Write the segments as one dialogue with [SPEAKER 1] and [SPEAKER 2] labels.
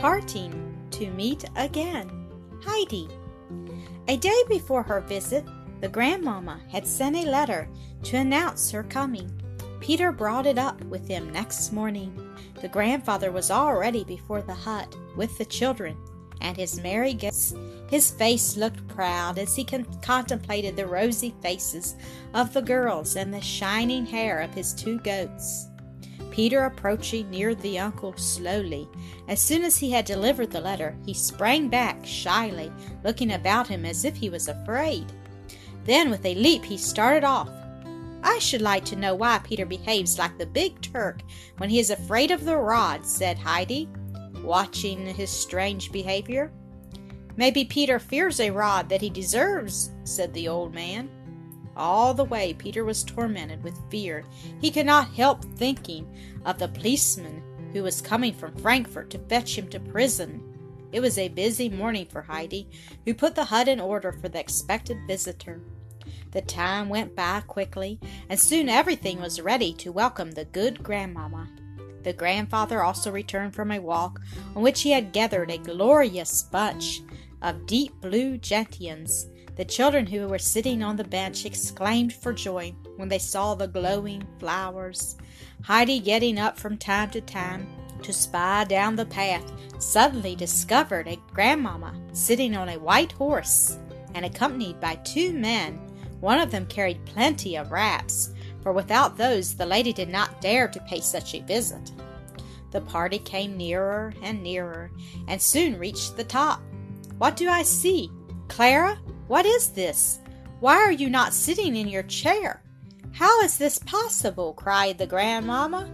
[SPEAKER 1] parting to meet again. Heidi. A day before her visit, the grandmama had sent a letter to announce her coming. Peter brought it up with him next morning. The grandfather was already before the hut with the children and his merry guests. His face looked proud as he con- contemplated the rosy faces of the girls and the shining hair of his two goats. Peter approaching near the uncle slowly. As soon as he had delivered the letter, he sprang back shyly, looking about him as if he was afraid. Then, with a leap, he started off. I should like to know why Peter behaves like the big Turk when he is afraid of the rod, said Heidi, watching his strange behavior. Maybe Peter fears a rod that he deserves, said the old man. All the way Peter was tormented with fear. He could not help thinking of the policeman who was coming from Frankfort to fetch him to prison. It was a busy morning for Heidi, who put the hut in order for the expected visitor. The time went by quickly, and soon everything was ready to welcome the good grandmamma. The grandfather also returned from a walk on which he had gathered a glorious bunch of deep blue gentians the children who were sitting on the bench exclaimed for joy when they saw the glowing flowers. Heidi, getting up from time to time to spy down the path, suddenly discovered a grandmamma sitting on a white horse and accompanied by two men. One of them carried plenty of wraps, for without those the lady did not dare to pay such a visit. The party came nearer and nearer, and soon reached the top. What do I see? Clara? What is this? Why are you not sitting in your chair? How is this possible? cried the grandmamma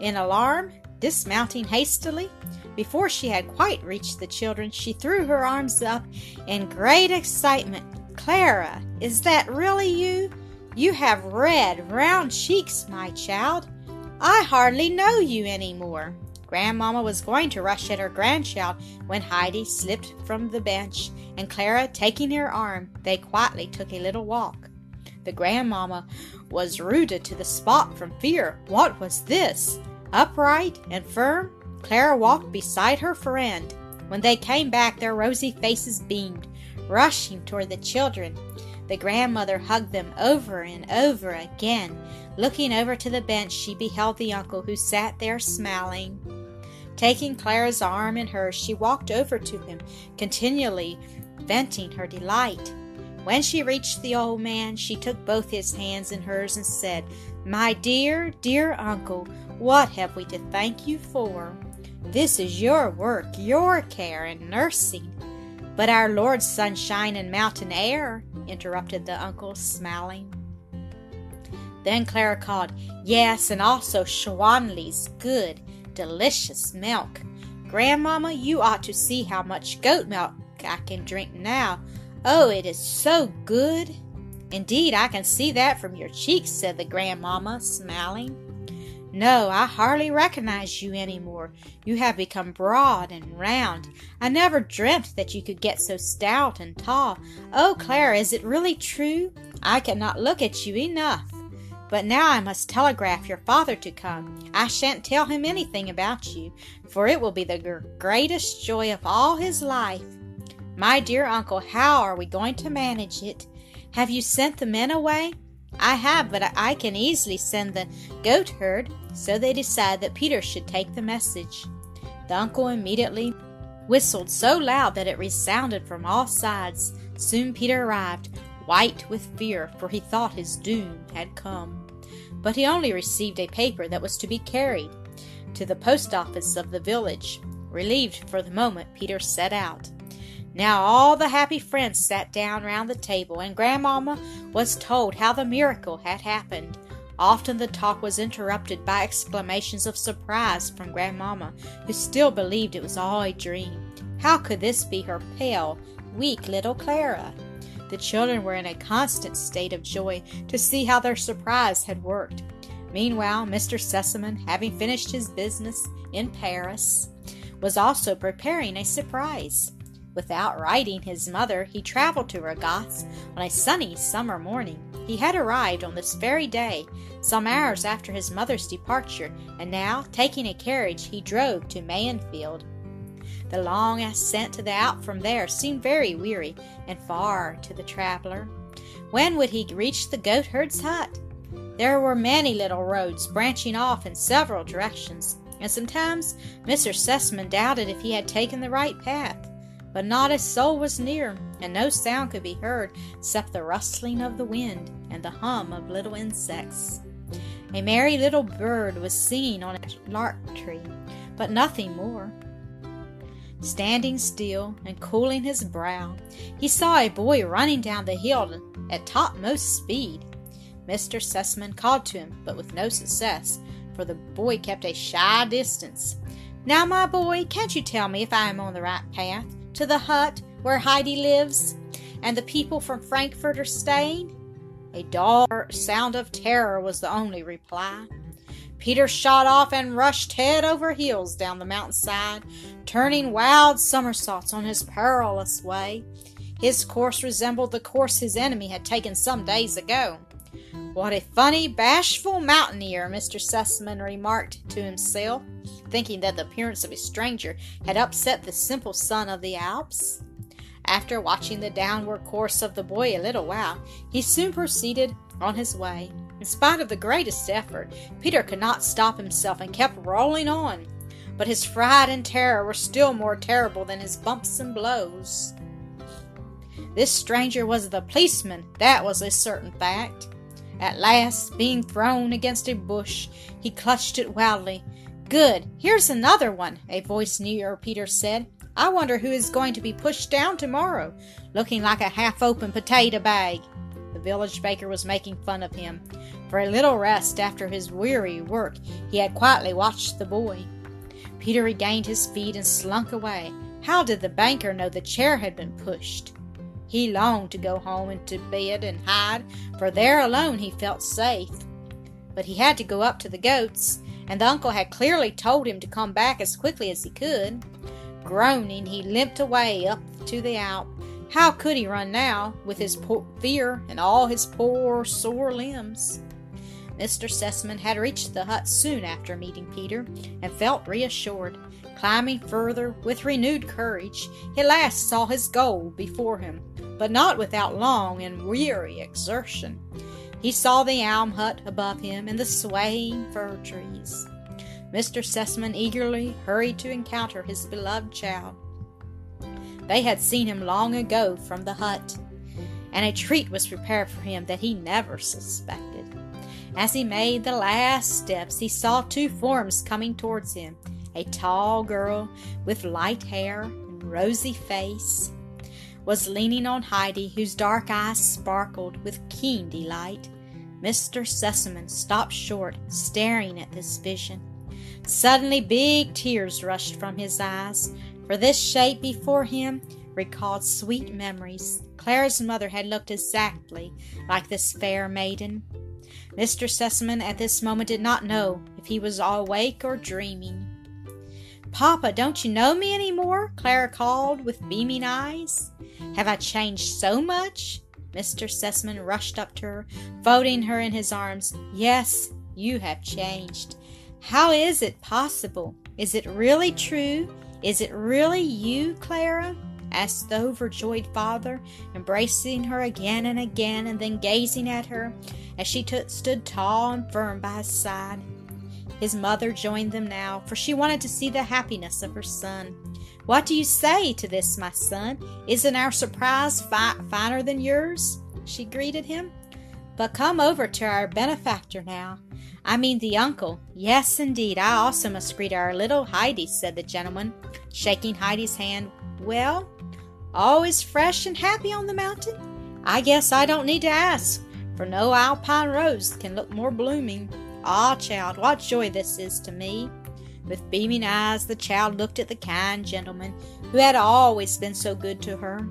[SPEAKER 1] in alarm, dismounting hastily. Before she had quite reached the children, she threw her arms up in great excitement. Clara, is that really you? You have red, round cheeks, my child. I hardly know you any more. Grandmamma was going to rush at her grandchild when Heidi slipped from the bench, and Clara, taking her arm, they quietly took a little walk. The grandmamma was rooted to the spot from fear. What was this? Upright and firm, Clara walked beside her friend. When they came back, their rosy faces beamed, rushing toward the children. The grandmother hugged them over and over again. Looking over to the bench, she beheld the uncle who sat there smiling. Taking Clara's arm in hers, she walked over to him, continually venting her delight. When she reached the old man, she took both his hands in hers and said, My dear, dear uncle, what have we to thank you for? This is your work, your care and nursing. But our Lord's sunshine and mountain air, interrupted the uncle, smiling. Then Clara called, Yes, and also Schwanli's good, delicious milk. Grandmamma, you ought to see how much goat milk I can drink now. Oh, it is so good. Indeed, I can see that from your cheeks, said the grandmamma, smiling. No, I hardly recognize you any more. You have become broad and round. I never dreamt that you could get so stout and tall. Oh, Clara, is it really true? I cannot look at you enough. But now I must telegraph your father to come. I shan't tell him anything about you, for it will be the greatest joy of all his life. My dear uncle, how are we going to manage it? Have you sent the men away? I have, but I can easily send the goat herd. So they decide that Peter should take the message. The uncle immediately whistled so loud that it resounded from all sides. Soon Peter arrived, white with fear, for he thought his doom had come. But he only received a paper that was to be carried to the post office of the village. Relieved for the moment, Peter set out. Now all the happy friends sat down round the table, and Grandmamma was told how the miracle had happened. Often the talk was interrupted by exclamations of surprise from Grandmamma, who still believed it was all a dream. How could this be her pale, weak little Clara? The children were in a constant state of joy to see how their surprise had worked. Meanwhile, Mr. Sesemann, having finished his business in Paris, was also preparing a surprise. Without writing his mother, he traveled to Ragatz on a sunny summer morning. He had arrived on this very day, some hours after his mother's departure, and now, taking a carriage, he drove to Mayenfeld. The long ascent to the Alp from there seemed very weary and far to the traveler. When would he reach the goatherd's hut? There were many little roads branching off in several directions, and sometimes Mr. Sesemann doubted if he had taken the right path. But not a soul was near, and no sound could be heard except the rustling of the wind and the hum of little insects. A merry little bird was singing on a lark tree, but nothing more. Standing still and cooling his brow, he saw a boy running down the hill at topmost speed. Mr. Sesemann called to him, but with no success, for the boy kept a shy distance. Now, my boy, can't you tell me if I am on the right path to the hut where Heidi lives and the people from Frankfurt are staying? A dull sound of terror was the only reply. Peter shot off and rushed head over heels down the mountainside, turning wild somersaults on his perilous way. His course resembled the course his enemy had taken some days ago. What a funny, bashful mountaineer, Mr. Sesemann remarked to himself, thinking that the appearance of a stranger had upset the simple son of the Alps. After watching the downward course of the boy a little while, he soon proceeded on his way. In spite of the greatest effort, Peter could not stop himself and kept rolling on. But his fright and terror were still more terrible than his bumps and blows. This stranger was the policeman, that was a certain fact. At last, being thrown against a bush, he clutched it wildly. Good, here's another one, a voice near Peter said. I wonder who is going to be pushed down tomorrow, looking like a half open potato bag. The village baker was making fun of him. For a little rest after his weary work, he had quietly watched the boy. Peter regained his feet and slunk away. How did the banker know the chair had been pushed? He longed to go home and to bed and hide, for there alone he felt safe. But he had to go up to the goats, and the uncle had clearly told him to come back as quickly as he could. Groaning, he limped away up to the Alp. How could he run now, with his poor fear and all his poor, sore limbs? Mr. Sesemann had reached the hut soon after meeting Peter, and felt reassured. Climbing further with renewed courage, he last saw his goal before him, but not without long and weary exertion. He saw the elm hut above him and the swaying fir trees. Mr. Sesemann eagerly hurried to encounter his beloved child. They had seen him long ago from the hut, and a treat was prepared for him that he never suspected. As he made the last steps, he saw two forms coming towards him a tall girl with light hair and rosy face was leaning on Heidi, whose dark eyes sparkled with keen delight. Mr. Sesemann stopped short, staring at this vision. Suddenly, big tears rushed from his eyes, for this shape before him recalled sweet memories. Clara's mother had looked exactly like this fair maiden. Mr. Sesemann at this moment did not know if he was awake or dreaming. Papa, don't you know me any more? Clara called with beaming eyes. Have I changed so much? Mr. Sesemann rushed up to her, folding her in his arms. Yes, you have changed. How is it possible? Is it really true? Is it really you, Clara? asked the overjoyed father, embracing her again and again, and then gazing at her as she t- stood tall and firm by his side. His mother joined them now, for she wanted to see the happiness of her son. What do you say to this, my son? Isn't our surprise fi- finer than yours? She greeted him. But come over to our benefactor now. I mean the uncle. Yes, indeed, I also must greet our little Heidi, said the gentleman, shaking Heidi's hand. Well, always fresh and happy on the mountain? I guess I don't need to ask, for no alpine rose can look more blooming. Ah, child, what joy this is to me! With beaming eyes, the child looked at the kind gentleman who had always been so good to her.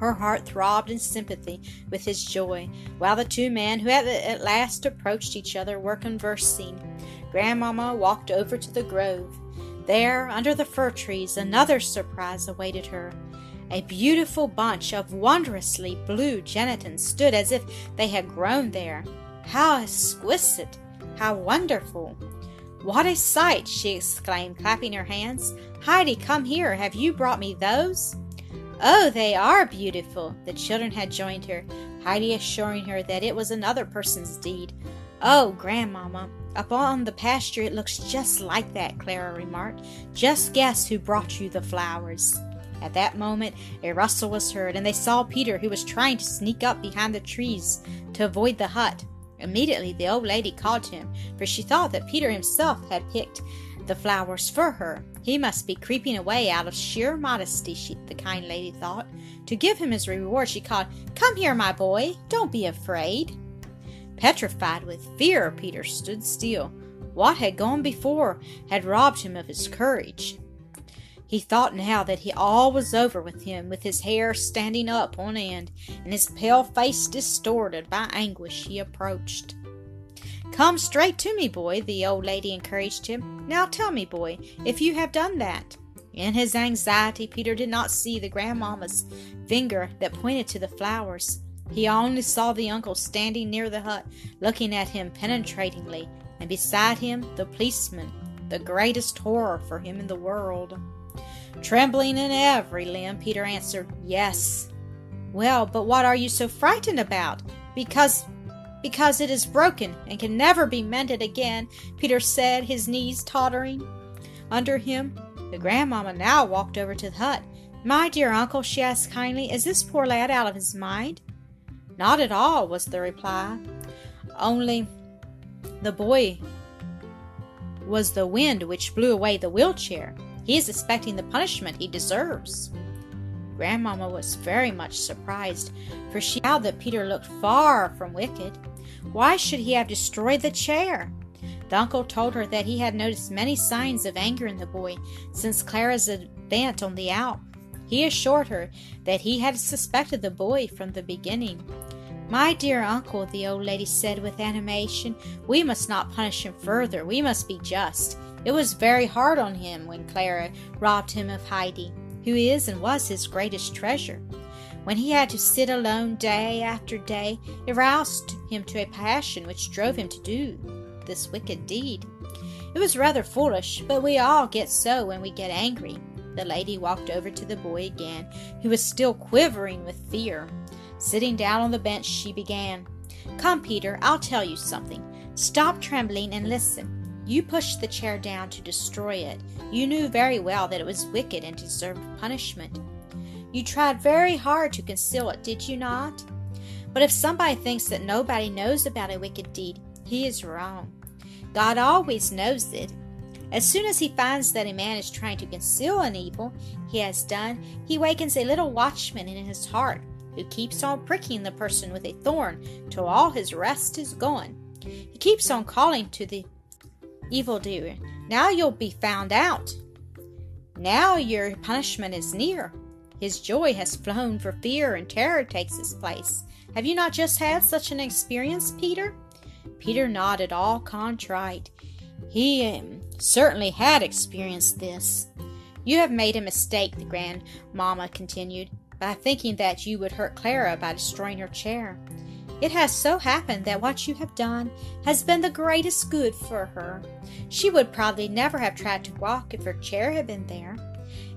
[SPEAKER 1] Her heart throbbed in sympathy with his joy, while the two men who had at last approached each other were conversing. Grandmamma walked over to the grove. There, under the fir trees, another surprise awaited her. A beautiful bunch of wondrously blue gentians stood as if they had grown there. How exquisite! How wonderful! What a sight! she exclaimed, clapping her hands. Heidi, come here. Have you brought me those? Oh, they are beautiful. The children had joined her, Heidi assuring her that it was another person's deed. Oh, Grandmamma, up on the pasture it looks just like that, Clara remarked. Just guess who brought you the flowers. At that moment, a rustle was heard, and they saw Peter, who was trying to sneak up behind the trees to avoid the hut. Immediately, the old lady called to him, for she thought that Peter himself had picked the flowers for her. He must be creeping away out of sheer modesty, she, the kind lady thought. To give him his reward, she called, Come here, my boy, don't be afraid. Petrified with fear, Peter stood still. What had gone before had robbed him of his courage. He thought now that he all was over with him, with his hair standing up on end, and his pale face distorted by anguish. He approached. Come straight to me, boy, the old lady encouraged him. Now tell me, boy, if you have done that. In his anxiety, Peter did not see the grandmamma's finger that pointed to the flowers. He only saw the uncle standing near the hut, looking at him penetratingly, and beside him the policeman, the greatest horror for him in the world. Trembling in every limb, Peter answered, Yes. Well, but what are you so frightened about? Because because it is broken and can never be mended again, Peter said, his knees tottering. Under him, the grandmamma now walked over to the hut. My dear uncle, she asked kindly, is this poor lad out of his mind? Not at all, was the reply. Only the boy was the wind which blew away the wheelchair. He is expecting the punishment he deserves. Grandmamma was very much surprised, for she found that Peter looked far from wicked. Why should he have destroyed the chair? The uncle told her that he had noticed many signs of anger in the boy since Clara's advent on the Alp. He assured her that he had suspected the boy from the beginning. My dear uncle, the old lady said with animation, we must not punish him further. We must be just. It was very hard on him when Clara robbed him of Heidi, who is and was his greatest treasure. When he had to sit alone day after day, it roused him to a passion which drove him to do this wicked deed. It was rather foolish, but we all get so when we get angry. The lady walked over to the boy again, who was still quivering with fear. Sitting down on the bench, she began, Come, Peter, I'll tell you something. Stop trembling and listen. You pushed the chair down to destroy it. You knew very well that it was wicked and deserved punishment. You tried very hard to conceal it, did you not? But if somebody thinks that nobody knows about a wicked deed, he is wrong. God always knows it. As soon as he finds that a man is trying to conceal an evil he has done, he wakens a little watchman in his heart who keeps on pricking the person with a thorn till all his rest is gone. He keeps on calling to the evildoer. Now you'll be found out. Now your punishment is near. His joy has flown for fear and terror takes its place. Have you not just had such an experience, Peter? Peter nodded, all contrite. He um, certainly had experienced this. You have made a mistake, the grandmamma continued, by thinking that you would hurt Clara by destroying her chair. It has so happened that what you have done has been the greatest good for her. She would probably never have tried to walk if her chair had been there.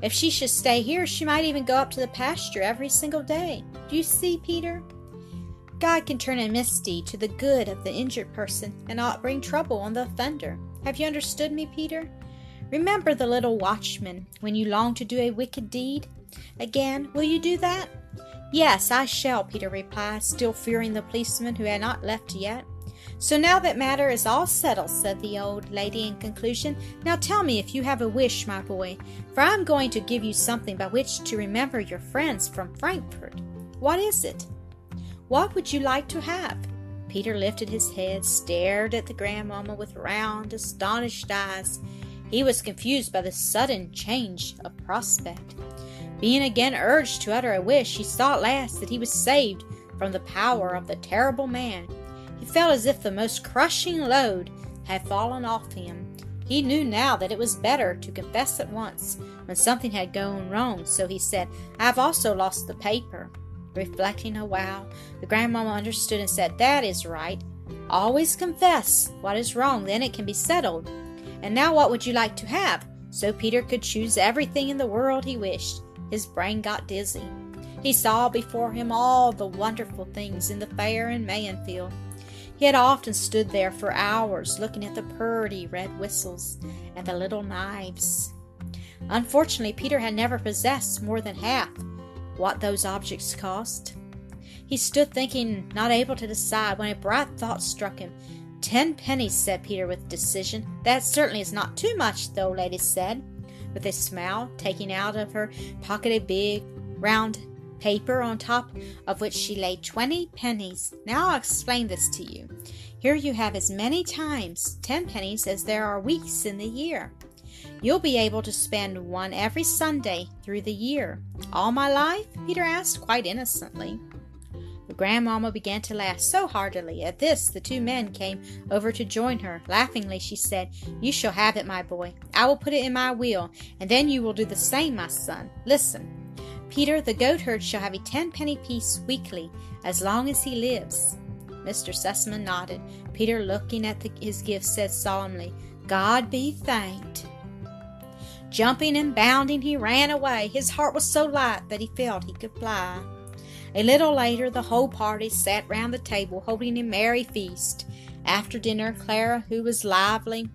[SPEAKER 1] If she should stay here, she might even go up to the pasture every single day. Do you see, Peter? God can turn a misdeed to the good of the injured person and not bring trouble on the offender. Have you understood me, Peter? Remember the little watchman when you long to do a wicked deed? Again, will you do that? Yes, I shall, Peter replied, still fearing the policeman who had not left yet. So now that matter is all settled, said the old lady in conclusion, now tell me if you have a wish, my boy, for I am going to give you something by which to remember your friends from Frankfort. What is it? What would you like to have? Peter lifted his head, stared at the grandmamma with round, astonished eyes. He was confused by the sudden change of prospect. Being again urged to utter a wish, he saw at last that he was saved from the power of the terrible man. He felt as if the most crushing load had fallen off him. He knew now that it was better to confess at once when something had gone wrong, so he said, I have also lost the paper. Reflecting a while, the grandmamma understood and said, That is right. Always confess what is wrong, then it can be settled. And now what would you like to have? So Peter could choose everything in the world he wished. His brain got dizzy. He saw before him all the wonderful things in the fair in Mayfield. He had often stood there for hours looking at the pretty red whistles and the little knives. Unfortunately, Peter had never possessed more than half what those objects cost. He stood thinking, not able to decide, when a bright thought struck him. Ten pennies, said Peter with decision. That certainly is not too much, though, lady said, with a smile, taking out of her pocket a big, round paper on top of which she laid twenty pennies. Now I'll explain this to you. Here you have as many times ten pennies as there are weeks in the year. You'll be able to spend one every Sunday through the year. All my life? Peter asked, quite innocently. The grandmamma began to laugh so heartily. At this, the two men came over to join her. Laughingly, she said, You shall have it, my boy. I will put it in my will, and then you will do the same, my son. Listen. Peter, the goatherd, shall have a tenpenny piece weekly, as long as he lives. Mr. Sesemann nodded. Peter, looking at the, his gift, said solemnly, God be thanked. Jumping and bounding, he ran away. His heart was so light that he felt he could fly. A little later, the whole party sat round the table holding a merry feast. After dinner, Clara, who was lively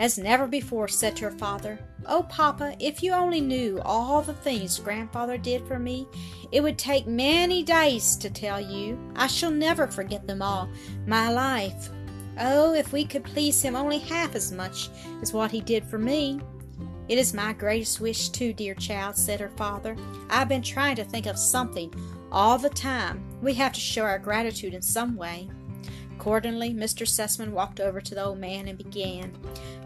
[SPEAKER 1] as never before, said to her father, Oh, Papa, if you only knew all the things Grandfather did for me, it would take many days to tell you. I shall never forget them all, my life. Oh, if we could please him only half as much as what he did for me. It is my greatest wish, too, dear child, said her father. I've been trying to think of something all the time. We have to show our gratitude in some way. Accordingly, Mr. Sesemann walked over to the old man and began,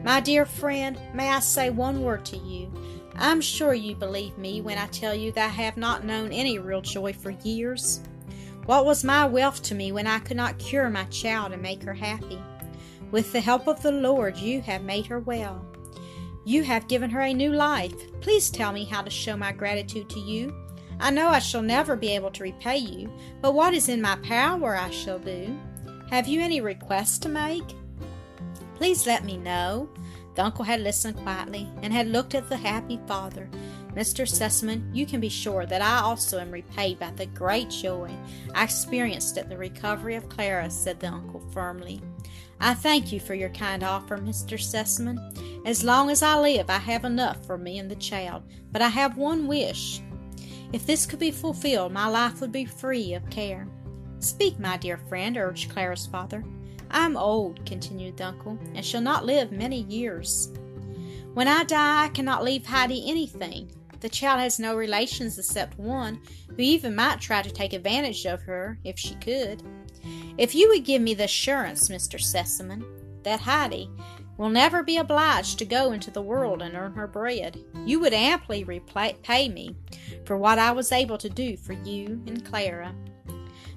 [SPEAKER 1] My dear friend, may I say one word to you? I'm sure you believe me when I tell you that I have not known any real joy for years. What was my wealth to me when I could not cure my child and make her happy? With the help of the Lord, you have made her well. You have given her a new life. Please tell me how to show my gratitude to you. I know I shall never be able to repay you, but what is in my power I shall do. Have you any requests to make? Please let me know. The uncle had listened quietly and had looked at the happy father. Mr. Sesemann, you can be sure that I also am repaid by the great joy I experienced at the recovery of Clara, said the uncle firmly. I thank you for your kind offer, Mr. Sesemann. As long as I live, I have enough for me and the child, but I have one wish. If this could be fulfilled, my life would be free of care. Speak, my dear friend, urged Clara's father. I am old, continued the uncle, and shall not live many years. When I die, I cannot leave Heidi anything. The child has no relations except one, who even might try to take advantage of her if she could. If you would give me the assurance, Mr. Sesemann, that Heidi will never be obliged to go into the world and earn her bread, you would amply repay me for what I was able to do for you and Clara.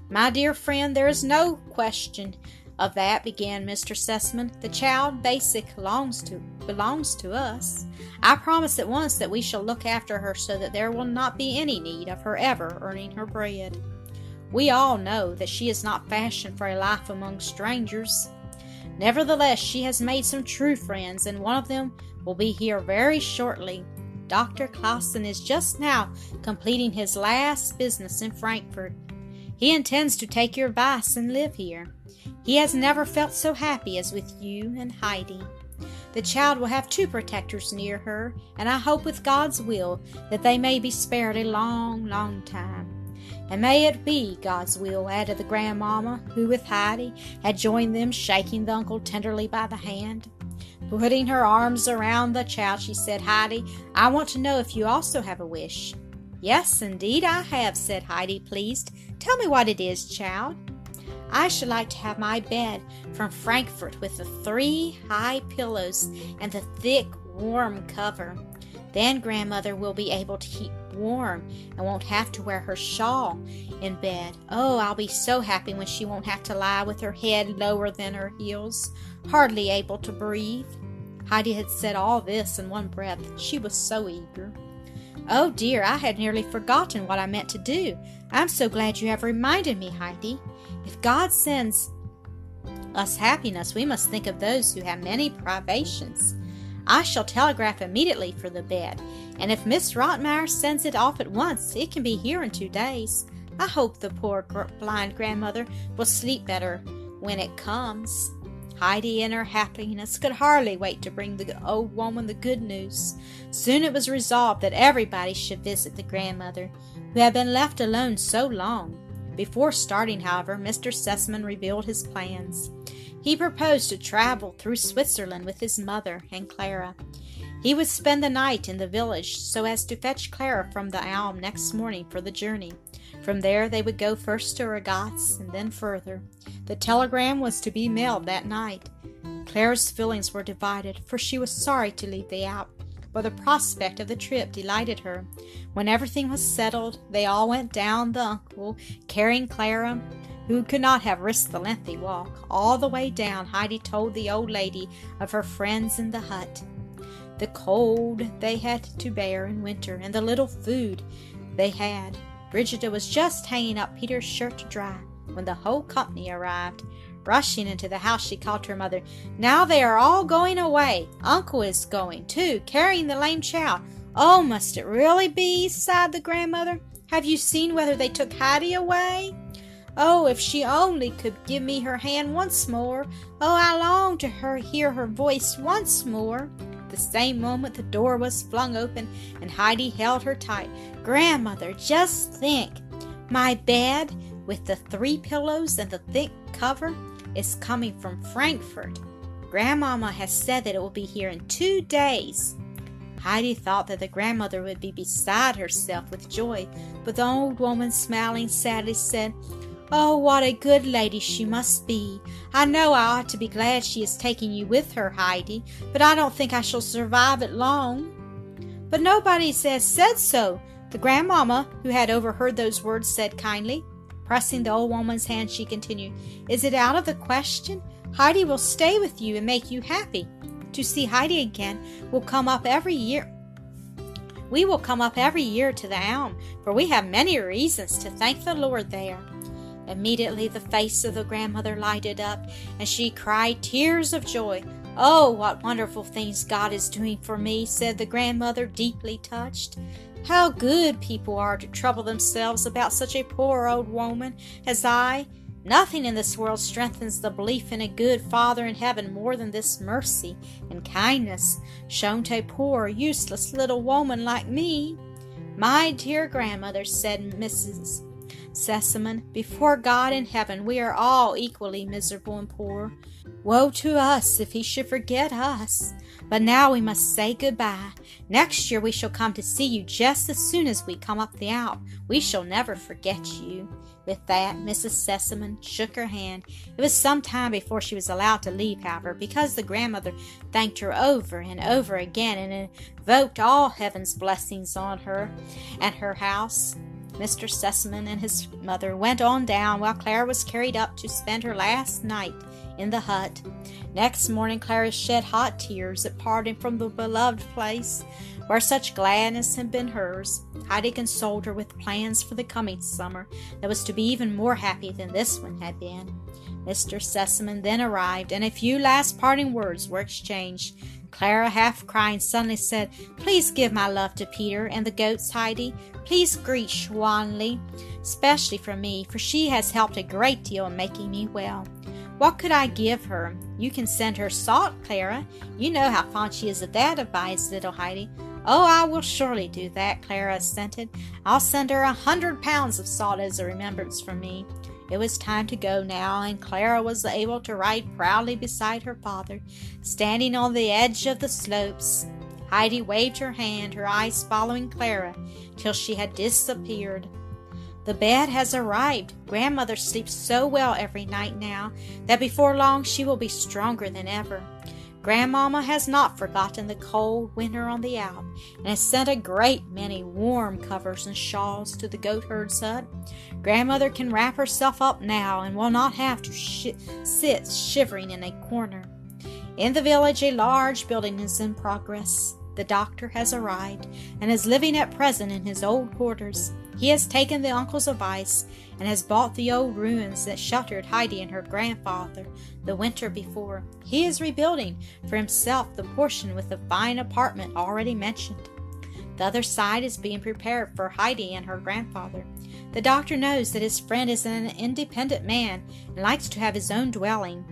[SPEAKER 1] My dear friend, there is no question of that, began Mr. Sesemann. The child, Basic, belongs to belongs to us. I promise at once that we shall look after her so that there will not be any need of her ever earning her bread. We all know that she is not fashioned for a life among strangers. Nevertheless, she has made some true friends, and one of them will be here very shortly. Dr. Clausen is just now completing his last business in Frankfurt. He intends to take your advice and live here. He has never felt so happy as with you and Heidi. The child will have two protectors near her, and I hope with God's will that they may be spared a long, long time. And may it be God's will, added the grandmamma, who with Heidi had joined them, shaking the uncle tenderly by the hand. Putting her arms around the child, she said, Heidi, I want to know if you also have a wish. Yes, indeed I have, said Heidi, pleased. Tell me what it is, child. I should like to have my bed from Frankfurt with the three high pillows and the thick, warm cover. Then grandmother will be able to keep warm and won't have to wear her shawl in bed. Oh, I'll be so happy when she won't have to lie with her head lower than her heels, hardly able to breathe. Heidi had said all this in one breath. She was so eager. Oh dear, I had nearly forgotten what I meant to do. I'm so glad you have reminded me, Heidi. If God sends us happiness, we must think of those who have many privations. I shall telegraph immediately for the bed, and if Miss Rottenmeier sends it off at once, it can be here in two days. I hope the poor blind grandmother will sleep better when it comes. Heidi, in her happiness, could hardly wait to bring the old woman the good news. Soon it was resolved that everybody should visit the grandmother, who had been left alone so long. Before starting, however, Mr. Sesemann revealed his plans. He proposed to travel through Switzerland with his mother and Clara. He would spend the night in the village so as to fetch Clara from the Alm next morning for the journey. From there they would go first to Ragatz and then further. The telegram was to be mailed that night. Clara's feelings were divided, for she was sorry to leave the Alp, but the prospect of the trip delighted her. When everything was settled, they all went down the Unkel, carrying Clara, who could not have risked the lengthy walk. All the way down, Heidi told the old lady of her friends in the hut, the cold they had to bear in winter, and the little food they had. Brigida was just hanging up Peter's shirt to dry when the whole company arrived. Rushing into the house, she called to her mother, Now they are all going away. Uncle is going, too, carrying the lame child. Oh, must it really be? sighed the grandmother. Have you seen whether they took Heidi away? Oh, if she only could give me her hand once more. Oh, I long to her hear her voice once more. The same moment the door was flung open and Heidi held her tight. Grandmother, just think! My bed, with the three pillows and the thick cover, is coming from Frankfurt. Grandmama has said that it will be here in two days. Heidi thought that the grandmother would be beside herself with joy, but the old woman, smiling sadly, said, Oh, what a good lady she must be. I know I ought to be glad she is taking you with her, Heidi, but I don't think I shall survive it long. But nobody has said so. The grandmamma, who had overheard those words, said kindly. Pressing the old woman's hand, she continued, Is it out of the question? Heidi will stay with you and make you happy. To see Heidi again will come up every year. We will come up every year to the Alm, for we have many reasons to thank the Lord there. Immediately the face of the grandmother lighted up, and she cried tears of joy. Oh, what wonderful things God is doing for me, said the grandmother, deeply touched. How good people are to trouble themselves about such a poor old woman as I. Nothing in this world strengthens the belief in a good Father in heaven more than this mercy and kindness shown to a poor, useless little woman like me. My dear grandmother, said Mrs. Sesemann, before God in heaven we are all equally miserable and poor. Woe to us if he should forget us. But now we must say goodbye. Next year we shall come to see you just as soon as we come up the Alp. We shall never forget you. With that, Mrs. Sesemann shook her hand. It was some time before she was allowed to leave, however, because the grandmother thanked her over and over again and invoked all heaven's blessings on her and her house. Mr. Sesemann and his mother went on down while Clara was carried up to spend her last night in the hut. Next morning, Clara shed hot tears at parting from the beloved place where such gladness had been hers. Heidi consoled her with plans for the coming summer that was to be even more happy than this one had been. Mr. Sesemann then arrived, and a few last parting words were exchanged. Clara, half crying, suddenly said, Please give my love to Peter and the goats, Heidi. Please greet Schwanli, especially for me, for she has helped a great deal in making me well. What could I give her? You can send her salt, Clara. You know how fond she is of that, advised little Heidi. Oh, I will surely do that, Clara assented. I'll send her a hundred pounds of salt as a remembrance from me. It was time to go now, and Clara was able to ride proudly beside her father, standing on the edge of the slopes. Heidi waved her hand, her eyes following Clara, till she had disappeared. The bed has arrived. Grandmother sleeps so well every night now that before long she will be stronger than ever. Grandmamma has not forgotten the cold winter on the Alp and has sent a great many warm covers and shawls to the goatherd's hut. Grandmother can wrap herself up now and will not have to sh- sit shivering in a corner. In the village, a large building is in progress. the doctor has arrived and is living at present in his old quarters. He has taken the uncle's advice and has bought the old ruins that sheltered Heidi and her grandfather the winter before. He is rebuilding for himself the portion with the fine apartment already mentioned. The other side is being prepared for Heidi and her grandfather. The doctor knows that his friend is an independent man and likes to have his own dwelling.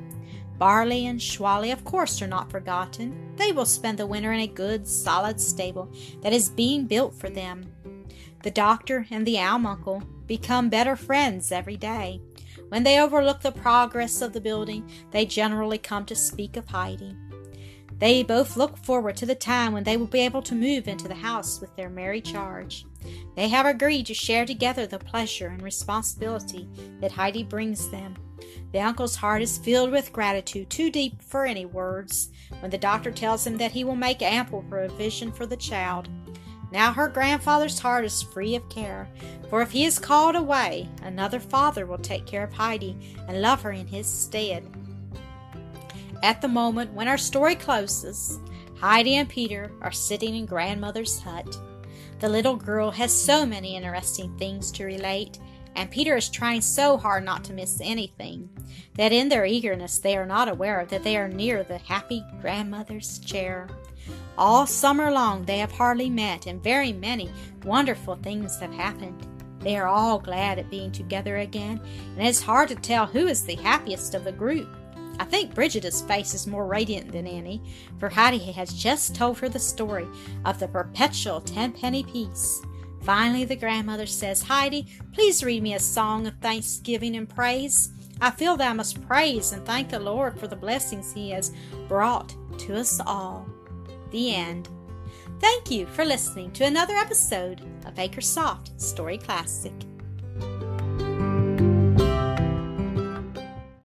[SPEAKER 1] Barley and Schwanli, of course, are not forgotten. They will spend the winter in a good, solid stable that is being built for them. The doctor and the Almuncle become better friends every day. When they overlook the progress of the building, they generally come to speak of Heidi. They both look forward to the time when they will be able to move into the house with their merry charge. They have agreed to share together the pleasure and responsibility that Heidi brings them. The uncle's heart is filled with gratitude too deep for any words when the doctor tells him that he will make ample provision for the child. Now her grandfather's heart is free of care, for if he is called away, another father will take care of Heidi and love her in his stead. At the moment when our story closes, Heidi and Peter are sitting in grandmother's hut. The little girl has so many interesting things to relate, and Peter is trying so hard not to miss anything that in their eagerness they are not aware that they are near the happy grandmother's chair. All summer long they have hardly met, and very many wonderful things have happened. They are all glad at being together again, and it is hard to tell who is the happiest of the group. I think Brigida's face is more radiant than any, for Heidi has just told her the story of the perpetual tenpenny piece. Finally, the grandmother says, Heidi, please read me a song of thanksgiving and praise. I feel that I must praise and thank the Lord for the blessings He has brought to us all. The end. Thank you for listening to another episode of Acresoft Story Classic.